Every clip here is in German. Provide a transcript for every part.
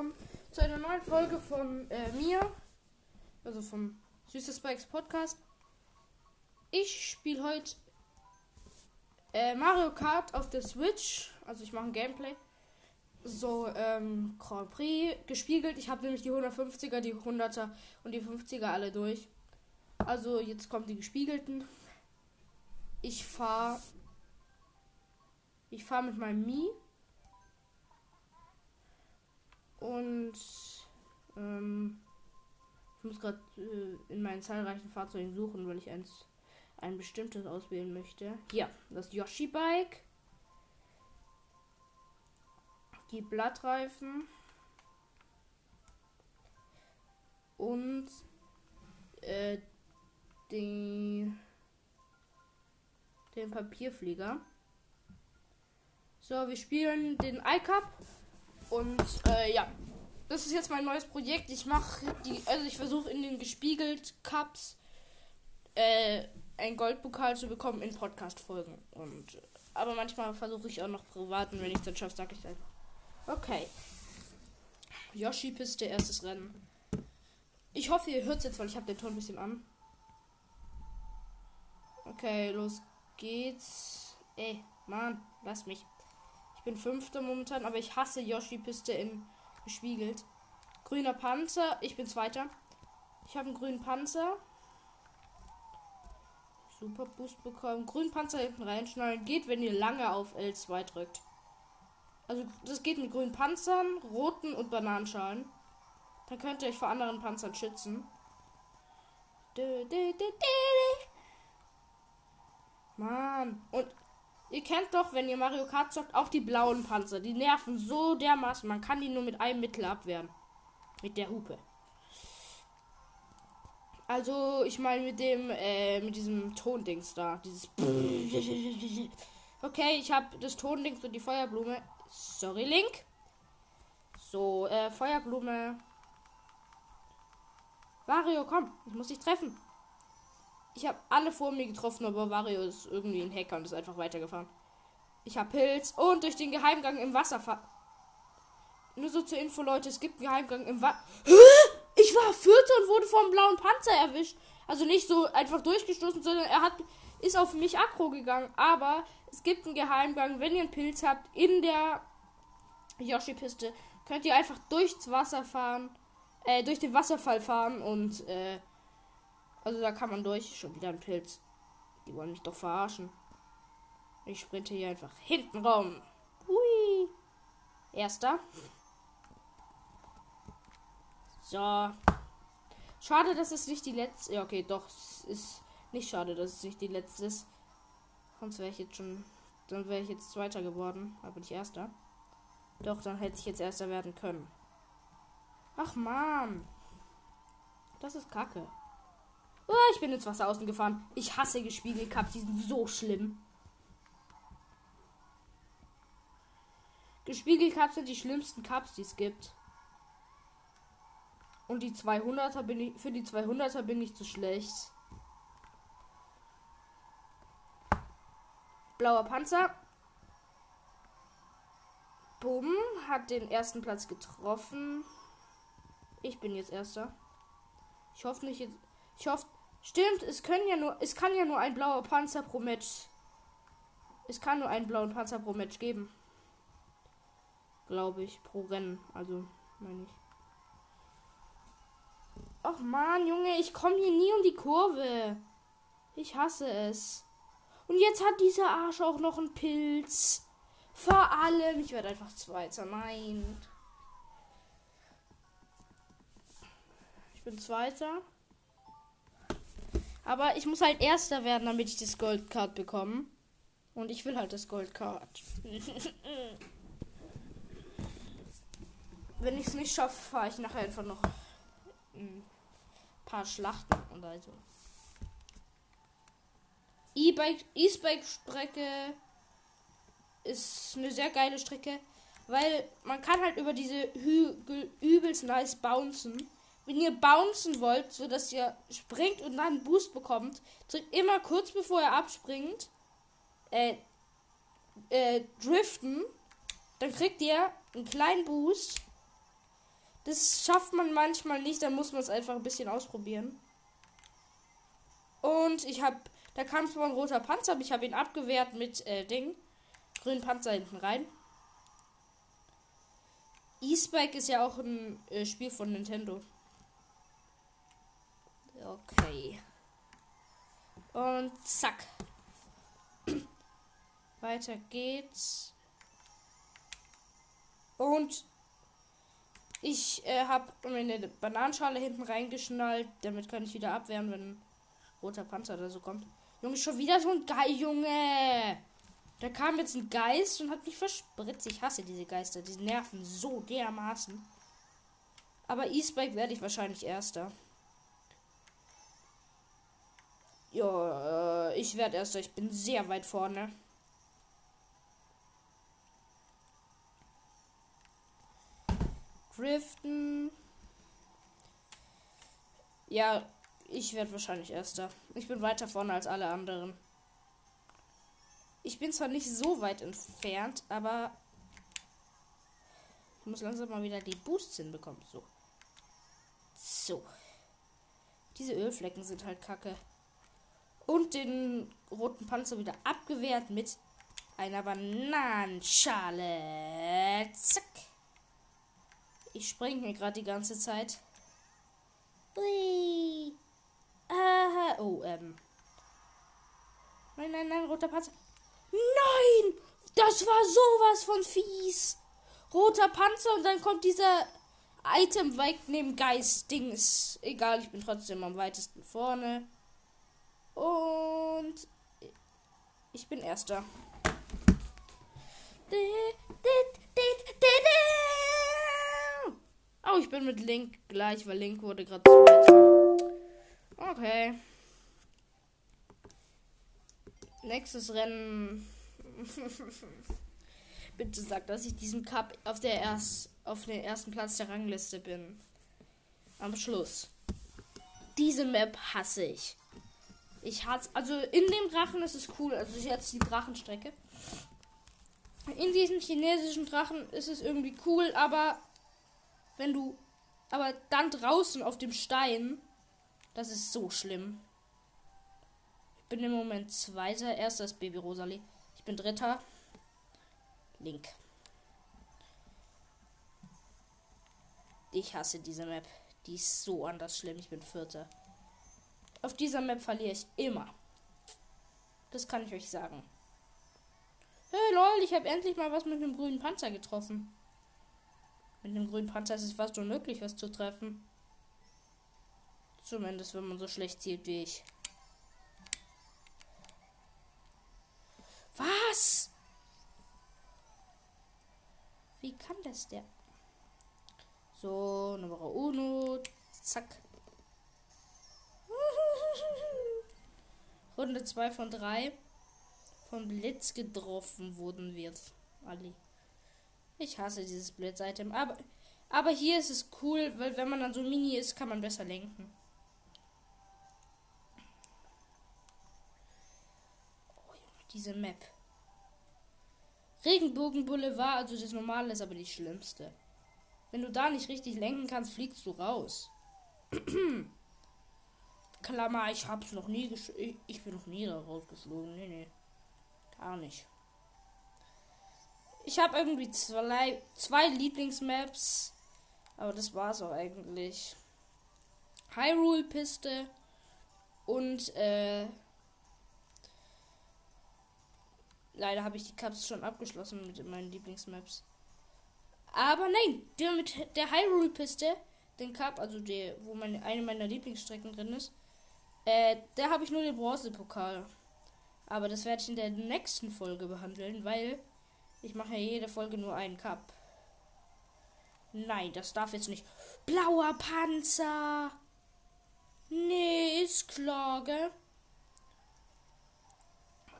willkommen zu einer neuen Folge von äh, mir, also vom Süße Spikes Podcast. Ich spiele heute äh, Mario Kart auf der Switch, also ich mache ein Gameplay. So, ähm, Grand Prix gespiegelt. Ich habe nämlich die 150er, die 100er und die 50er alle durch. Also jetzt kommen die gespiegelten. Ich fahre ich fahre mit meinem Mi und ähm, ich muss gerade äh, in meinen zahlreichen Fahrzeugen suchen, weil ich eins ein bestimmtes auswählen möchte. Ja, das Yoshi Bike. Die Blattreifen. Und äh, die, den Papierflieger. So, wir spielen den iCup. Und äh, ja, das ist jetzt mein neues Projekt. Ich mache die, also ich versuche in den gespiegelt Cups äh, ein Goldpokal zu bekommen in Podcast-Folgen. Und aber manchmal versuche ich auch noch privat und wenn ich es dann schaffe, sage ich einfach. Okay. Yoshi-Piste, erstes Rennen. Ich hoffe, ihr hört es jetzt, weil ich habe den Ton ein bisschen an. Okay, los geht's. Ey, Mann, lass mich. Bin Fünfter momentan, aber ich hasse Yoshi-Piste in gespiegelt. Grüner Panzer, ich bin Zweiter. Ich habe einen grünen Panzer. Super Boost bekommen. Grünen Panzer hinten reinschnallen. Geht, wenn ihr lange auf L2 drückt. Also das geht mit grünen Panzern, roten und Bananenschalen. Dann könnt ihr euch vor anderen Panzern schützen. Mann. Und ihr kennt doch, wenn ihr Mario Kart zockt, auch die blauen Panzer. Die nerven so dermaßen. Man kann die nur mit einem Mittel abwehren. Mit der Hupe. Also, ich meine mit dem, äh, mit diesem Tondings da. Dieses. Okay, ich habe das Tondings und die Feuerblume. Sorry, Link. So, äh, Feuerblume. Wario, komm, ich muss dich treffen. Ich habe alle vor mir getroffen, aber Wario ist irgendwie ein Hacker und ist einfach weitergefahren. Ich habe Pilz und durch den Geheimgang im Wasserfall. Nur so zur Info, Leute, es gibt einen Geheimgang im Wasser. Ich war Vierter und wurde vom blauen Panzer erwischt. Also nicht so einfach durchgestoßen, sondern er hat ist auf mich aggro gegangen. Aber es gibt einen Geheimgang, wenn ihr einen Pilz habt in der Yoshi-Piste, könnt ihr einfach durchs Wasser fahren, äh, durch den Wasserfall fahren und, äh, also da kann man durch. Schon wieder ein Pilz. Die wollen mich doch verarschen. Ich sprinte hier einfach hinten rum. Hui. Erster. So. Schade, dass es nicht die letzte. Ja, okay, doch. Es ist nicht schade, dass es nicht die letzte ist. Sonst wäre ich jetzt schon. Dann wäre ich jetzt Zweiter geworden, aber nicht Erster. Doch, dann hätte ich jetzt Erster werden können. Ach man. Das ist kacke. Oh, ich bin ins Wasser außen gefahren. Ich hasse gespiegelt Cup. Die sind so schlimm. Gespiegelt Cups sind die schlimmsten Cups, die es gibt. Und die 200er bin ich, für die 200er bin ich zu schlecht. Blauer Panzer. Bumm hat den ersten Platz getroffen. Ich bin jetzt erster. Ich hoffe nicht jetzt. Ich hoffe. Stimmt, es können ja nur. Es kann ja nur ein blauer Panzer pro Match. Es kann nur einen blauen Panzer pro Match geben. Glaube ich. Pro Rennen. Also, meine ich. Ach man, Junge, ich komme hier nie um die Kurve. Ich hasse es. Und jetzt hat dieser Arsch auch noch einen Pilz. Vor allem, ich werde einfach Zweiter. Nein. Ich bin Zweiter. Aber ich muss halt Erster werden, damit ich das Goldcard bekomme. Und ich will halt das Goldcard. Wenn ich es nicht schaffe, fahre ich nachher einfach noch ein paar Schlachten und also. E-Bike, E-Bike-Strecke ist eine sehr geile Strecke, weil man kann halt über diese Hügel übelst nice bouncen. Wenn ihr bouncen wollt, so dass ihr springt und dann einen Boost bekommt, drückt immer kurz bevor er abspringt, äh, äh, driften, dann kriegt ihr einen kleinen Boost Das schafft man manchmal nicht, da muss man es einfach ein bisschen ausprobieren. Und ich habe, da kam zwar ein roter Panzer, aber ich habe ihn abgewehrt mit äh, Ding. Grünen Panzer hinten rein. E-Spike ist ja auch ein äh, Spiel von Nintendo. Okay. Und zack. Weiter geht's. Und ich äh, habe meine Bananenschale hinten reingeschnallt. Damit kann ich wieder abwehren, wenn ein roter Panzer oder so kommt. Junge, schon wieder so ein Geil, Junge. Da kam jetzt ein Geist und hat mich verspritzt. Ich hasse diese Geister. Die nerven so dermaßen. Aber E-Spike werde ich wahrscheinlich erster. Ja, äh, ich werde erster. Ich bin sehr weit vorne. Driften. Ja, ich werde wahrscheinlich erster. Ich bin weiter vorne als alle anderen. Ich bin zwar nicht so weit entfernt, aber ich muss langsam mal wieder die Boosts hinbekommen. So. So. Diese Ölflecken sind halt kacke. Und den roten Panzer wieder abgewehrt mit einer Bananenschale. Zack. Ich springe hier gerade die ganze Zeit. Ui. Ah, oh, ähm. Nein, nein, nein, roter Panzer. Nein! Das war sowas von fies. Roter Panzer und dann kommt dieser Item wegnehmen Geist Dings. Egal, ich bin trotzdem am weitesten vorne. Und ich bin erster. Oh, ich bin mit Link gleich, weil Link wurde gerade Okay. Nächstes Rennen. Bitte sag, dass ich diesen Cup auf der erst auf den ersten Platz der Rangliste bin. Am Schluss. Diese Map hasse ich. Ich hasse. Also in dem Drachen ist es cool. Also jetzt die Drachenstrecke. In diesem chinesischen Drachen ist es irgendwie cool, aber wenn du. Aber dann draußen auf dem Stein. Das ist so schlimm bin im Moment zweiter. Erster ist Baby Rosalie. Ich bin dritter. Link. Ich hasse diese Map. Die ist so anders schlimm. Ich bin vierter. Auf dieser Map verliere ich immer. Das kann ich euch sagen. Hey lol, ich habe endlich mal was mit einem grünen Panzer getroffen. Mit einem grünen Panzer ist es fast unmöglich, was zu treffen. Zumindest, wenn man so schlecht zielt wie ich. Was? Wie kann das der? So, Nummer uno. Zack. Runde 2 von 3. Von Blitz getroffen wurden wir. Ali. Ich hasse dieses Blitz-Item. Aber, aber hier ist es cool, weil wenn man dann so mini ist, kann man besser lenken. diese Map. Regenbogen Boulevard, also das normale ist aber die schlimmste. Wenn du da nicht richtig lenken kannst, fliegst du raus. Klammer, ich hab's noch nie gesch ich, ich bin noch nie da rausgeflogen. Nee, nee. Gar nicht. Ich habe irgendwie zwei, zwei Lieblingsmaps. Aber das war's auch eigentlich. Hyrule Piste und äh, Leider habe ich die Cups schon abgeschlossen mit meinen Lieblingsmaps. Aber nein, der mit der Hyrule-Piste, den Cup, also der, wo meine, eine meiner Lieblingsstrecken drin ist, äh, da habe ich nur den Bronze-Pokal. Aber das werde ich in der nächsten Folge behandeln, weil ich mache ja jede Folge nur einen Cup. Nein, das darf jetzt nicht. Blauer Panzer! Nee, ist klar, gell?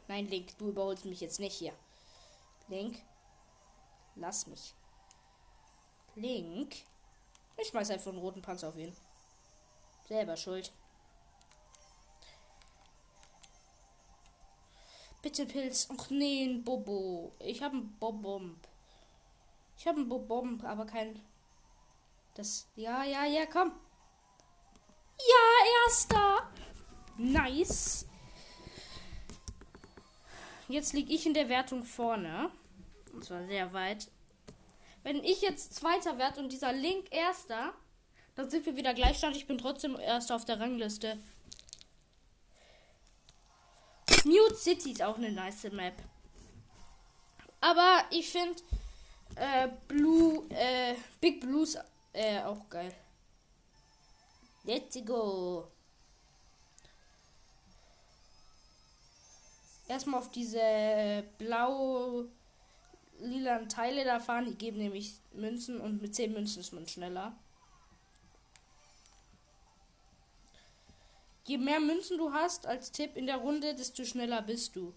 Nein, Link, du überholst mich jetzt nicht hier. Link, lass mich. Link, ich schmeiß einfach einen roten Panzer auf ihn. Selber schuld. Bitte Pilz. Ach nee, ein Bobo. Ich habe einen Bobomb. Ich habe einen Bobomb, aber kein. Das. Ja, ja, ja, komm. Ja, erster. Nice. Jetzt liege ich in der Wertung vorne. Und zwar sehr weit. Wenn ich jetzt Zweiter werde und dieser Link Erster, dann sind wir wieder Gleichstand. Ich bin trotzdem Erster auf der Rangliste. Mute City ist auch eine nice Map. Aber ich finde äh, Blue, äh, Big Blues äh, auch geil. Let's go. Erstmal auf diese blau lilanen Teile da fahren. Die geben nämlich Münzen und mit 10 Münzen ist man schneller. Je mehr Münzen du hast als Tipp in der Runde, desto schneller bist du.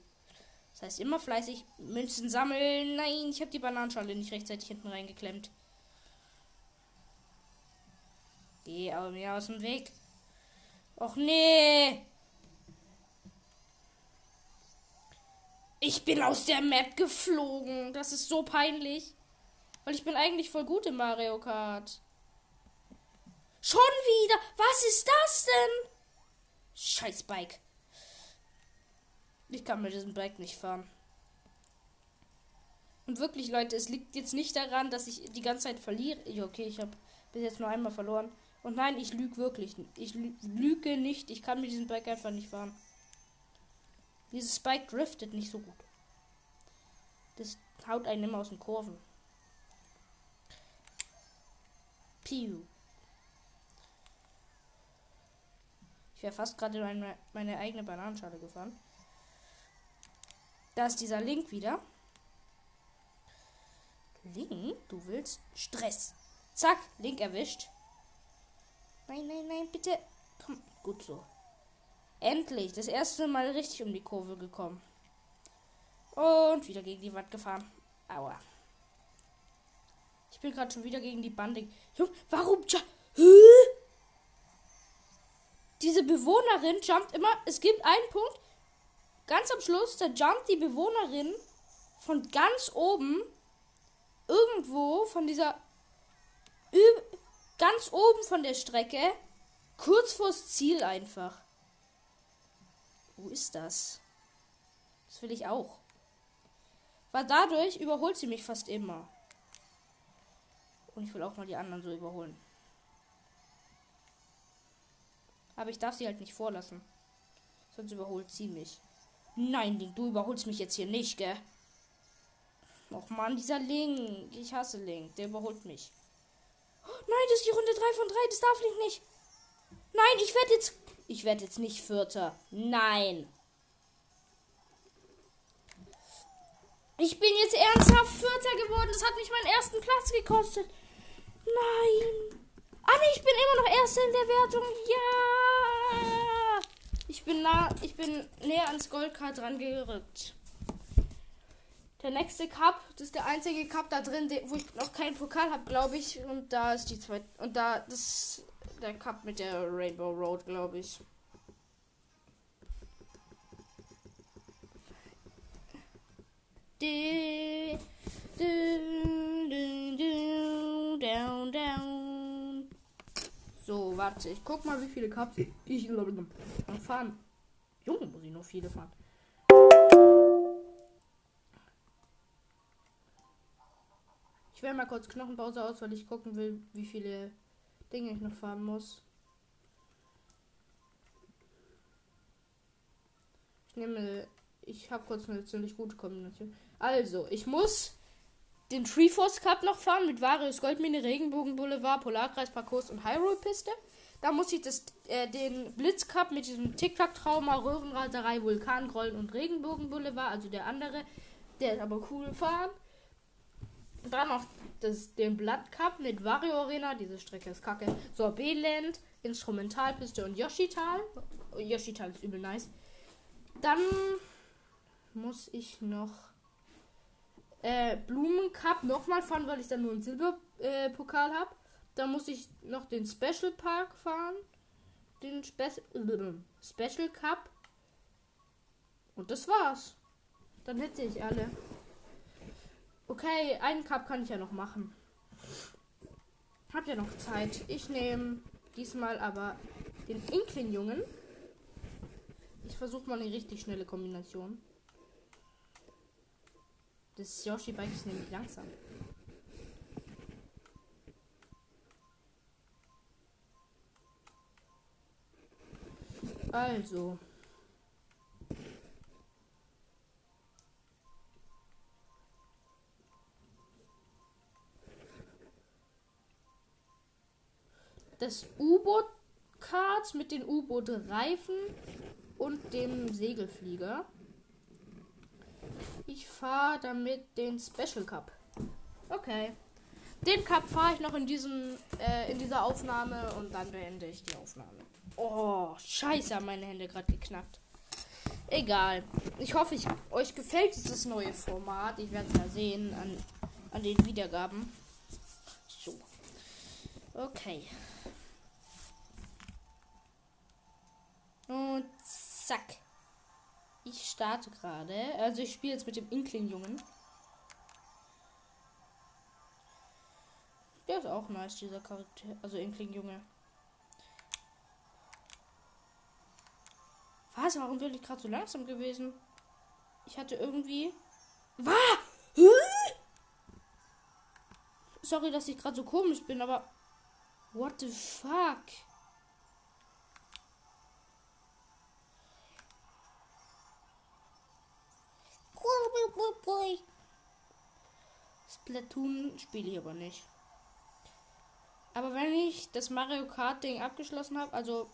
Das heißt, immer fleißig Münzen sammeln. Nein, ich habe die Bananenschale nicht rechtzeitig hinten reingeklemmt. Geh aber mir aus dem Weg. Och nee. Ich bin aus der Map geflogen. Das ist so peinlich. Weil ich bin eigentlich voll gut im Mario Kart. Schon wieder? Was ist das denn? Scheiß Bike. Ich kann mit diesem Bike nicht fahren. Und wirklich, Leute, es liegt jetzt nicht daran, dass ich die ganze Zeit verliere. Okay, ich habe bis jetzt nur einmal verloren. Und nein, ich lüge wirklich. Ich lüge nicht. Ich kann mit diesem Bike einfach nicht fahren. Dieses Spike driftet nicht so gut. Das haut einen immer aus den Kurven. Piu. Wäre fast gerade meine, meine eigene Bananenschale gefahren. Da ist dieser Link wieder. Link, du willst Stress. Zack, Link erwischt. Nein, nein, nein, bitte. Komm, gut so. Endlich, das erste Mal richtig um die Kurve gekommen. Und wieder gegen die Wand gefahren. Aua. Ich bin gerade schon wieder gegen die Bande. Warum? Diese Bewohnerin jumpt immer. Es gibt einen Punkt. Ganz am Schluss, da jumpt die Bewohnerin von ganz oben irgendwo von dieser ganz oben von der Strecke kurz vors Ziel einfach. Wo ist das? Das will ich auch. Weil dadurch überholt sie mich fast immer. Und ich will auch mal die anderen so überholen. Aber ich darf sie halt nicht vorlassen. Sonst überholt sie mich. Nein, Link, du überholst mich jetzt hier nicht, gell? Och man, dieser Link. Ich hasse Link. Der überholt mich. Oh, nein, das ist die Runde 3 von 3. Das darf Link nicht. Nein, ich werde jetzt ich werde jetzt nicht Vierter. Nein. Ich bin jetzt ernsthaft Vierter geworden. Das hat mich meinen ersten Platz gekostet. Nein. Ah, nee, ich bin immer noch Erster in der Wertung. Ja. Ich bin nah, ich bin näher ans Goldcard dran gerückt. Der nächste Cup, das ist der einzige Cup da drin, wo ich noch keinen Pokal habe, glaube ich. Und da ist die zweite. Und da, das der Cup mit der Rainbow Road, glaube ich. Down, down. So, warte, ich guck mal, wie viele Cups ich noch fahren. Junge, muss ich noch viele fahren. Ich wähle mal kurz Knochenpause aus, weil ich gucken will, wie viele Dinge ich noch fahren muss. Ich nehme. Ich habe kurz eine ziemlich gute Kombination. Also, ich muss den Treeforce Cup noch fahren mit Varius Goldmine, Regenbogen Boulevard, Polarkreis Parcours und Hyrule Piste. Da muss ich das, äh, den Blitz Cup mit diesem Tic-Tac-Trauma, Röhrenraserei, Vulkangrollen und Regenbogen Boulevard, also der andere, der ist aber cool fahren. Dann noch das, den Blood Cup mit Wario Arena. Diese Strecke ist kacke. Sorbetland, Instrumentalpiste und Yoshital. Yoshital ist übel nice. Dann muss ich noch äh, Blumencup nochmal fahren, weil ich dann nur einen Silberpokal äh, habe. Dann muss ich noch den Special Park fahren. Den Spe Special Cup. Und das war's. Dann hätte ich alle. Okay, einen Cup kann ich ja noch machen. Hab ja noch Zeit. Ich nehme diesmal aber den Inkling-Jungen. Ich versuche mal eine richtig schnelle Kombination. Das Yoshi-Bike ist nämlich langsam. Also. Das U-Boot-Kart mit den U-Boot-Reifen und dem Segelflieger. Ich fahre damit den Special Cup. Okay. Den Cup fahre ich noch in diesem äh, in dieser Aufnahme und dann beende ich die Aufnahme. Oh, scheiße, haben meine Hände gerade geknackt. Egal. Ich hoffe, ich, euch gefällt dieses neue Format. Ich werde es ja sehen an, an den Wiedergaben. So. Okay. Und zack. Starte gerade. Also ich spiele jetzt mit dem Inkling-Jungen. Der ist auch nice, dieser Charakter. Also Inkling-Junge. Was? Warum bin ich gerade so langsam gewesen? Ich hatte irgendwie. Was? Sorry, dass ich gerade so komisch bin, aber. What the fuck? Splatoon spiele ich aber nicht. Aber wenn ich das Mario Kart Ding abgeschlossen habe, also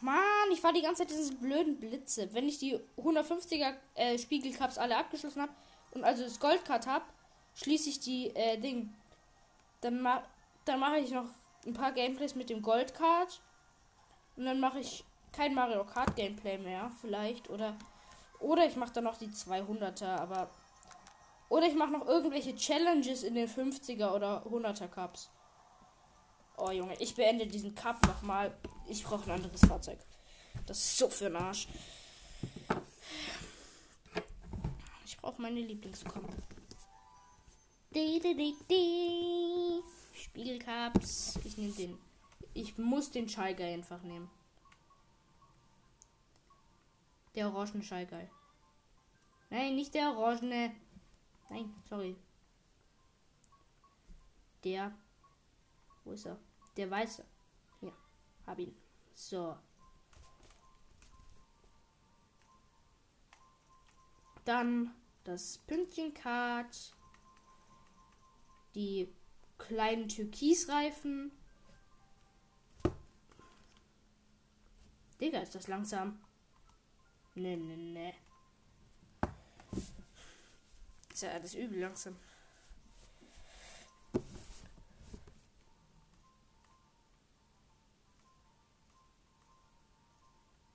Mann, ich war die ganze Zeit diese blöden Blitze. Wenn ich die 150er äh, Spiegelcups alle abgeschlossen habe und also das Goldcard habe, schließe ich die äh, Ding. Dann, ma dann mache ich noch ein paar Gameplays mit dem Goldcard. Und dann mache ich kein Mario Kart Gameplay mehr, vielleicht. Oder, oder ich mache dann noch die 200er, aber. Oder ich mache noch irgendwelche Challenges in den 50er oder 100er Cups. Oh Junge, ich beende diesen Cup nochmal. Ich brauche ein anderes Fahrzeug. Das ist so für ein Arsch. Ich brauche meine Lieblingskomp. Spiegelcups. Ich nehme den. Ich muss den Guy einfach nehmen. Der orangene Guy. Nein, nicht der orangene. Nein, sorry. Der. Wo ist er? Der weiße. Hier. Hab ihn. So. Dann das Pünktchenkart. Die kleinen Türkisreifen. Digga, ist das langsam. Ne, ne, ne. Ist ja alles übel langsam.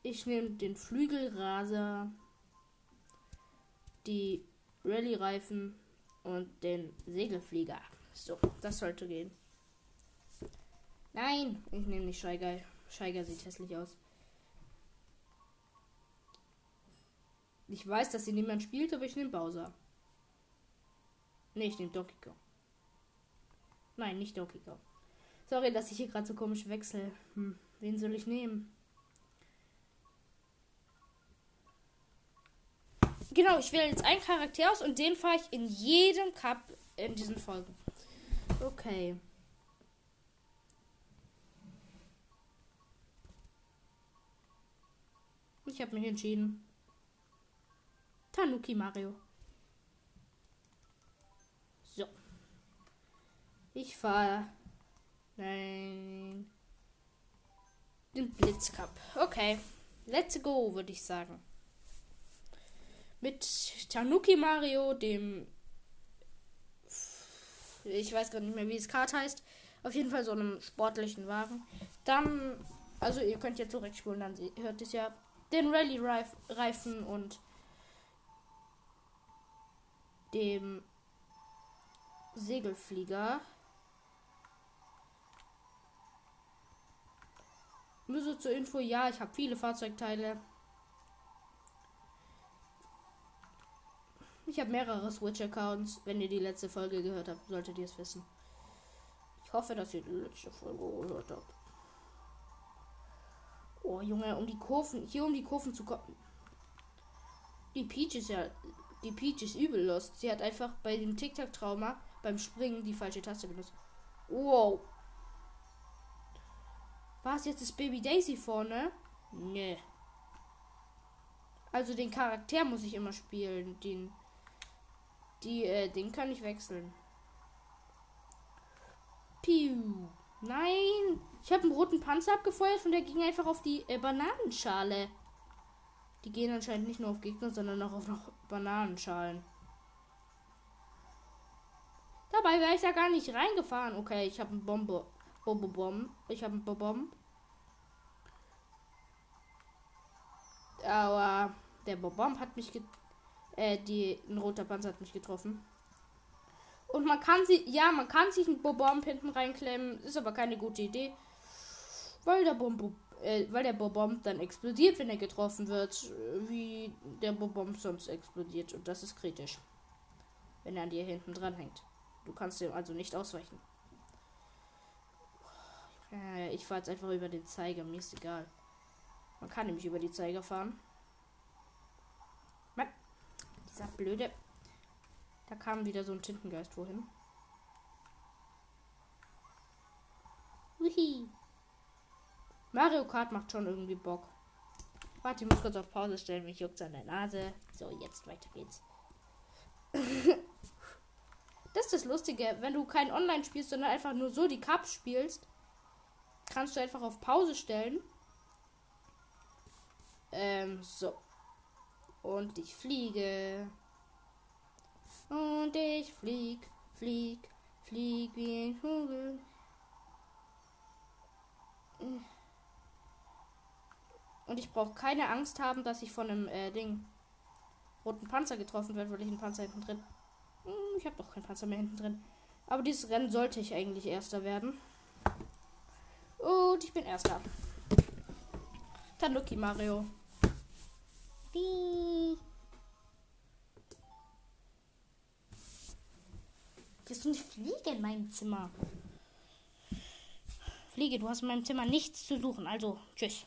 Ich nehme den Flügelraser, die Rallye-Reifen und den Segelflieger. So, das sollte gehen. Nein, ich nehme nicht Scheiger. Scheiger sieht hässlich aus. Ich weiß, dass sie niemand spielt, aber ich nehme Bowser. Ne, ich nehme Donkey Kong. Nein, nicht Donkey Kong. Sorry, dass ich hier gerade so komisch wechsle. Hm, wen soll ich nehmen? Genau, ich wähle jetzt einen Charakter aus und den fahre ich in jedem Cup in diesen Folgen. Okay. Ich habe mich entschieden. Tanuki Mario. So. Ich fahre. Nein. Den Blitzcup. Okay. Let's go, würde ich sagen mit Tanuki Mario, dem. Ich weiß gar nicht mehr, wie das Kart heißt. Auf jeden Fall so einem sportlichen Wagen. Dann, also ihr könnt ja zurückspulen, dann hört es ja den Rallye-Reifen und dem Segelflieger. Nur so zur Info, ja, ich habe viele Fahrzeugteile. Ich habe mehrere Switch-Accounts. Wenn ihr die letzte Folge gehört habt, solltet ihr es wissen. Ich hoffe, dass ihr die letzte Folge gehört habt. Oh, Junge, um die Kurven, hier um die Kurven zu kommen. Die Peach ist ja, die Peach ist übel lost. Sie hat einfach bei dem Tic-Tac-Trauma beim Springen die falsche Taste benutzt. Wow. Was, jetzt ist Baby Daisy vorne? Nee. Also den Charakter muss ich immer spielen. Den, die, äh, den kann ich wechseln. Piu. Nein. Ich habe einen roten Panzer abgefeuert und der ging einfach auf die äh, Bananenschale. Die gehen anscheinend nicht nur auf Gegner, sondern auch auf noch Bananenschalen. Dabei wäre ich da gar nicht reingefahren. Okay, ich habe eine Bombe. Bombe Ich habe eine Bombe. Aber der Bomb hat mich äh, die ein roter Panzer hat mich getroffen. Und man kann sie ja, man kann sich einen Bomb hinten reinklemmen, ist aber keine gute Idee, weil der Bomb äh, weil der Bomb dann explodiert, wenn er getroffen wird, wie der Bomb sonst explodiert und das ist kritisch. Wenn er an dir hinten dran hängt. Du kannst ihm also nicht ausweichen. Äh, ich fahre jetzt einfach über den Zeiger, mir ist egal. Man kann nämlich über die Zeiger fahren. Mann, dieser blöde. Da kam wieder so ein Tintengeist wohin. Uhi. Mario Kart macht schon irgendwie Bock. Warte, ich muss kurz auf Pause stellen, mich juckt an der Nase. So, jetzt weiter geht's. das ist das Lustige, wenn du kein Online spielst, sondern einfach nur so die Cup spielst, kannst du einfach auf Pause stellen ähm, so. Und ich fliege. Und ich flieg, flieg, flieg wie ein Vogel. Und ich brauche keine Angst haben, dass ich von einem äh, Ding roten Panzer getroffen werde, weil ich einen Panzer hinten drin. Hm, ich habe doch keinen Panzer mehr hinten drin. Aber dieses Rennen sollte ich eigentlich erster werden. Und ich bin erster. Tanuki Mario. Wie? Das ist eine Fliege in meinem Zimmer. Fliege, du hast in meinem Zimmer nichts zu suchen. Also, tschüss.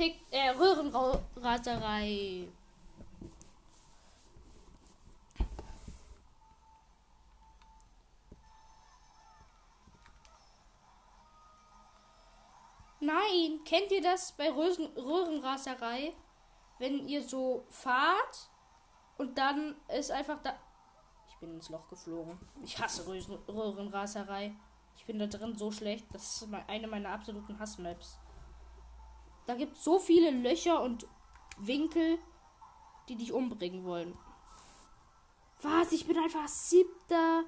Tick, äh, Röhrenraserei. Nein, kennt ihr das bei Rösen Röhrenraserei? Wenn ihr so fahrt und dann ist einfach da. Ich bin ins Loch geflogen. Ich hasse Rösen Röhrenraserei. Ich bin da drin so schlecht. Das ist eine meiner absoluten Hassmaps. Da gibt es so viele Löcher und Winkel, die dich umbringen wollen. Was? Ich bin einfach siebter.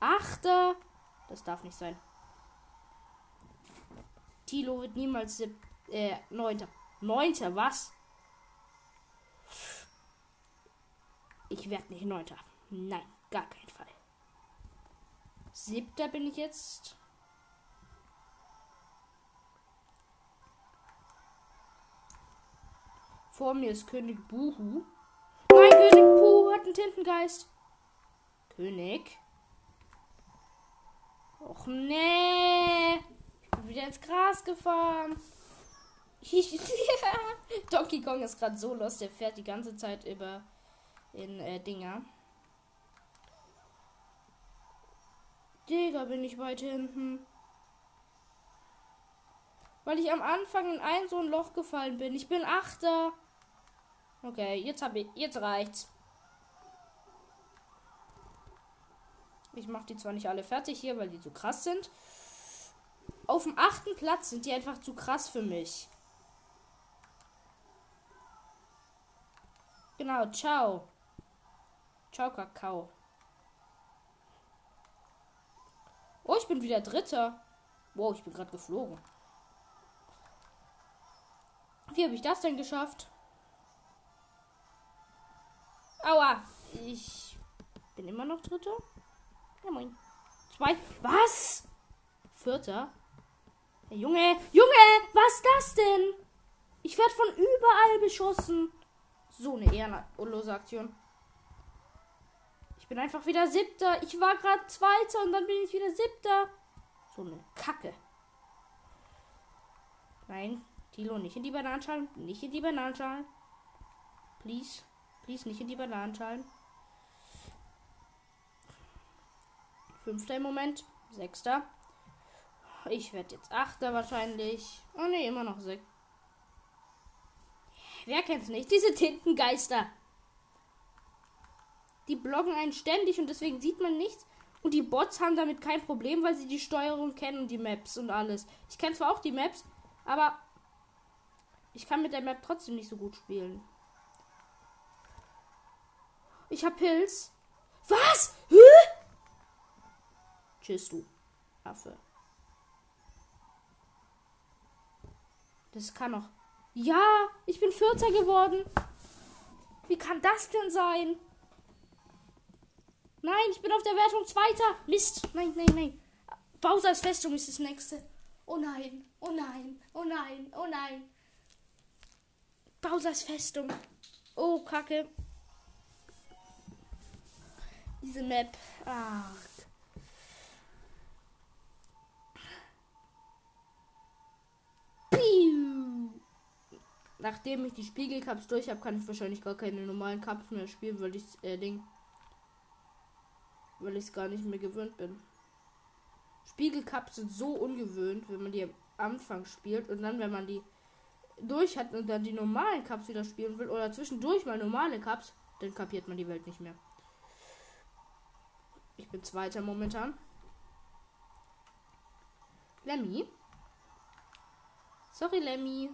Achter. Das darf nicht sein. Tilo wird niemals äh, neunter. Neunter, was? Ich werde nicht neunter. Nein, gar keinen Fall. Siebter bin ich jetzt. Vor mir ist König Buhu. Nein, König Buhu hat einen Tintengeist. König. Och nee wieder ins Gras gefahren. Donkey Kong ist gerade so los, der fährt die ganze Zeit über in äh, Dinger. Digga, bin ich weit hinten. Weil ich am Anfang in ein so ein Loch gefallen bin. Ich bin Achter. Okay, jetzt habe ich. Jetzt reicht's. Ich mache die zwar nicht alle fertig hier, weil die so krass sind. Auf dem achten Platz sind die einfach zu krass für mich. Genau, ciao. Ciao, Kakao. Oh, ich bin wieder Dritter. Wow, ich bin gerade geflogen. Wie habe ich das denn geschafft? Aua. Ich bin immer noch Dritter. Ja, moin. Zwei. Was? Vierter? Junge, Junge, was ist das denn? Ich werde von überall beschossen. So eine ehrenlose Aktion. Ich bin einfach wieder siebter. Ich war gerade zweiter und dann bin ich wieder siebter. So eine Kacke. Nein, Tilo, nicht in die Bananenschalen. Nicht in die Bananenschalen. Please. Please, nicht in die Bananenschalen. Fünfter im Moment. Sechster. Ich werde jetzt Achter wahrscheinlich. Oh ne, immer noch sechs. Wer kennt's nicht? Diese Tintengeister. Die blocken einen ständig und deswegen sieht man nichts. Und die Bots haben damit kein Problem, weil sie die Steuerung kennen und die Maps und alles. Ich kenne zwar auch die Maps, aber ich kann mit der Map trotzdem nicht so gut spielen. Ich hab Pilz. Was? Hä? Tschüss, du Affe. Das kann doch. Ja, ich bin Vierter geworden. Wie kann das denn sein? Nein, ich bin auf der Wertung Zweiter. Mist. Nein, nein, nein. Bowsers Festung ist das nächste. Oh nein, oh nein, oh nein, oh nein. Bowsers Festung. Oh, Kacke. Diese Map. Ach. Nachdem ich die Spiegelcups durch habe, kann ich wahrscheinlich gar keine normalen Cups mehr spielen, weil ich äh, Ding weil ich es gar nicht mehr gewöhnt bin. Spiegelcups sind so ungewöhnt, wenn man die am Anfang spielt und dann, wenn man die durch hat und dann die normalen Cups wieder spielen will oder zwischendurch mal normale Cups, dann kapiert man die Welt nicht mehr. Ich bin Zweiter momentan. Lemmy. Sorry, Lemmy.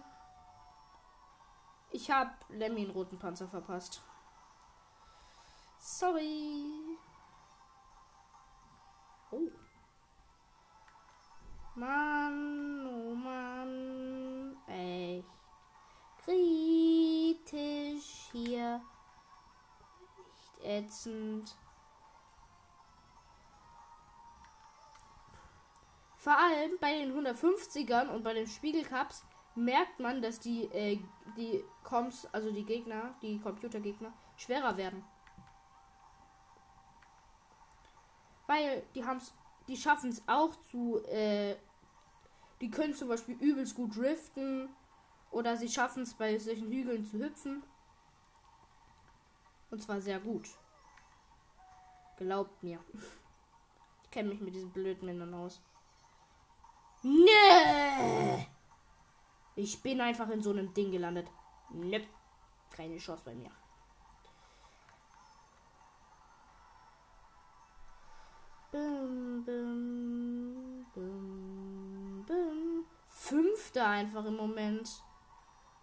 Ich habe Lemmy einen roten Panzer verpasst. Sorry. Oh. Mann, oh Mann. Echt kritisch hier. Echt ätzend. Vor allem bei den 150ern und bei den Spiegelcups merkt man, dass die, äh, die Comps, also die Gegner, die Computergegner, schwerer werden. Weil die haben's, die schaffen es auch zu, äh, die können zum Beispiel übelst gut driften oder sie schaffen es bei solchen Hügeln zu hüpfen. Und zwar sehr gut. Glaubt mir. Ich kenne mich mit diesen blöden Männern aus. Nee! Ich bin einfach in so einem Ding gelandet. Nö. Keine Chance bei mir. Bum, bum, bum, bum. Fünfter einfach im Moment.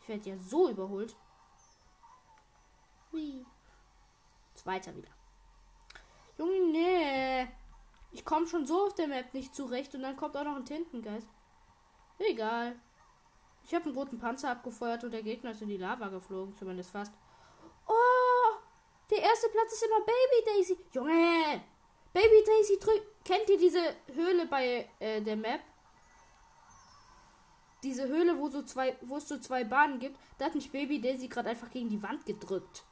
Ich werde ja so überholt. Hui. Zweiter wieder. Junge, nee. Ich komme schon so auf der Map nicht zurecht und dann kommt auch noch ein Tintengeist. Egal. Ich habe einen roten Panzer abgefeuert und der Gegner ist in die Lava geflogen, zumindest fast. Oh, der erste Platz ist immer Baby Daisy. Junge, Baby Daisy drückt. Kennt ihr diese Höhle bei äh, der Map? Diese Höhle, wo so zwei, wo es so zwei Bahnen gibt, da hat mich Baby Daisy gerade einfach gegen die Wand gedrückt.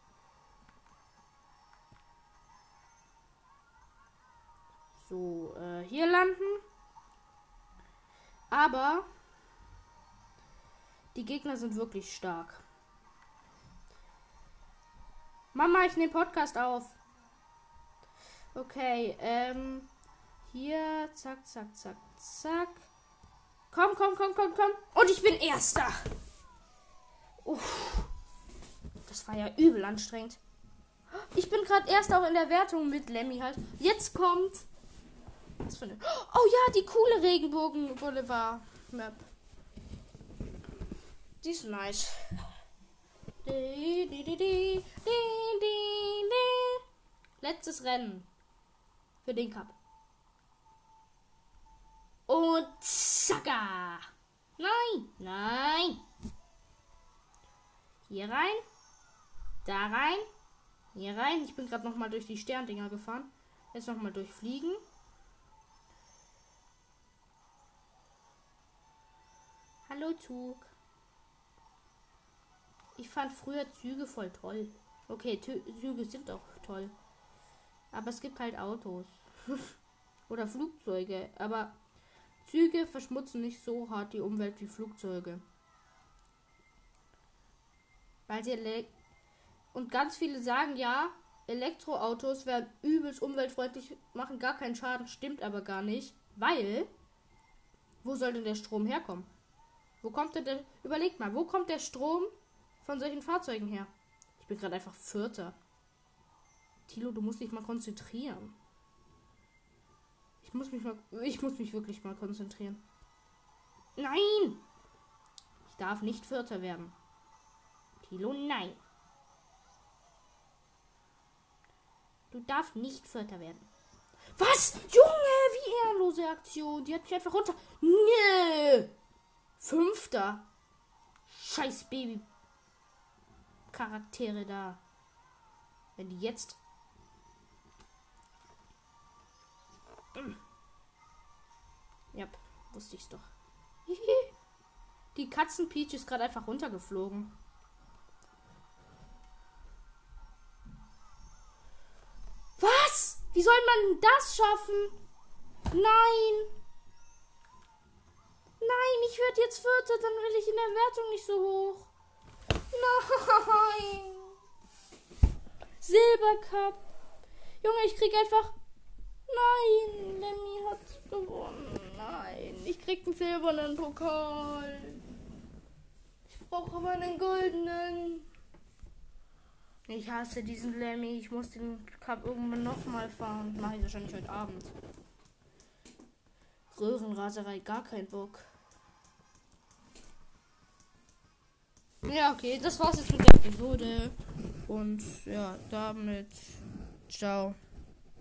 So, äh, hier landen. Aber die Gegner sind wirklich stark. Mama, ich nehme Podcast auf. Okay, ähm, hier, zack, zack, zack, zack. Komm, komm, komm, komm, komm. Und ich bin Erster. Uff. Das war ja übel anstrengend. Ich bin gerade erst auch in der Wertung mit Lemmy halt. Jetzt kommt. Was für eine. Oh ja, die coole Regenbogen Boulevard Map. Die ist nice. Letztes Rennen für den Cup. Und zacka. Nein, nein. Hier rein. Da rein. Hier rein. Ich bin gerade noch mal durch die Sterndinger gefahren. Jetzt noch mal durchfliegen. Hallo Zug. Ich fand früher Züge voll toll. Okay, Tü Züge sind auch toll. Aber es gibt halt Autos. Oder Flugzeuge. Aber Züge verschmutzen nicht so hart die Umwelt wie Flugzeuge. Weil sie ele und ganz viele sagen ja, Elektroautos werden übelst umweltfreundlich, machen gar keinen Schaden, stimmt aber gar nicht, weil wo soll denn der Strom herkommen? Wo kommt der Überlegt mal, wo kommt der Strom von solchen Fahrzeugen her? Ich bin gerade einfach Vierter. Tilo, du musst dich mal konzentrieren. Ich muss mich mal. Ich muss mich wirklich mal konzentrieren. Nein! Ich darf nicht Vierter werden. Tilo, nein. Du darfst nicht Vierter werden. Was? Junge, wie ehrenlose Aktion. Die hat mich einfach runter. Nee. Fünfter. Scheiß Baby. Charaktere da. Wenn die jetzt Ja, wusste ich's doch. Die Katzenpeach ist gerade einfach runtergeflogen. Was? Wie soll man das schaffen? Nein. Nein, ich werde jetzt Vierter, dann will ich in der Wertung nicht so hoch. Nein. Silbercup. Junge, ich krieg einfach Nein, Lemmy hat gewonnen. Nein, ich krieg einen silbernen Pokal. Ich brauche aber einen goldenen. Ich hasse diesen Lemmy. Ich muss den Cup irgendwann nochmal fahren. Mache ich wahrscheinlich heute Abend. Röhrenraserei, gar kein Bock. Ja, okay, das war's jetzt mit der Episode. Und ja, damit. Ciao.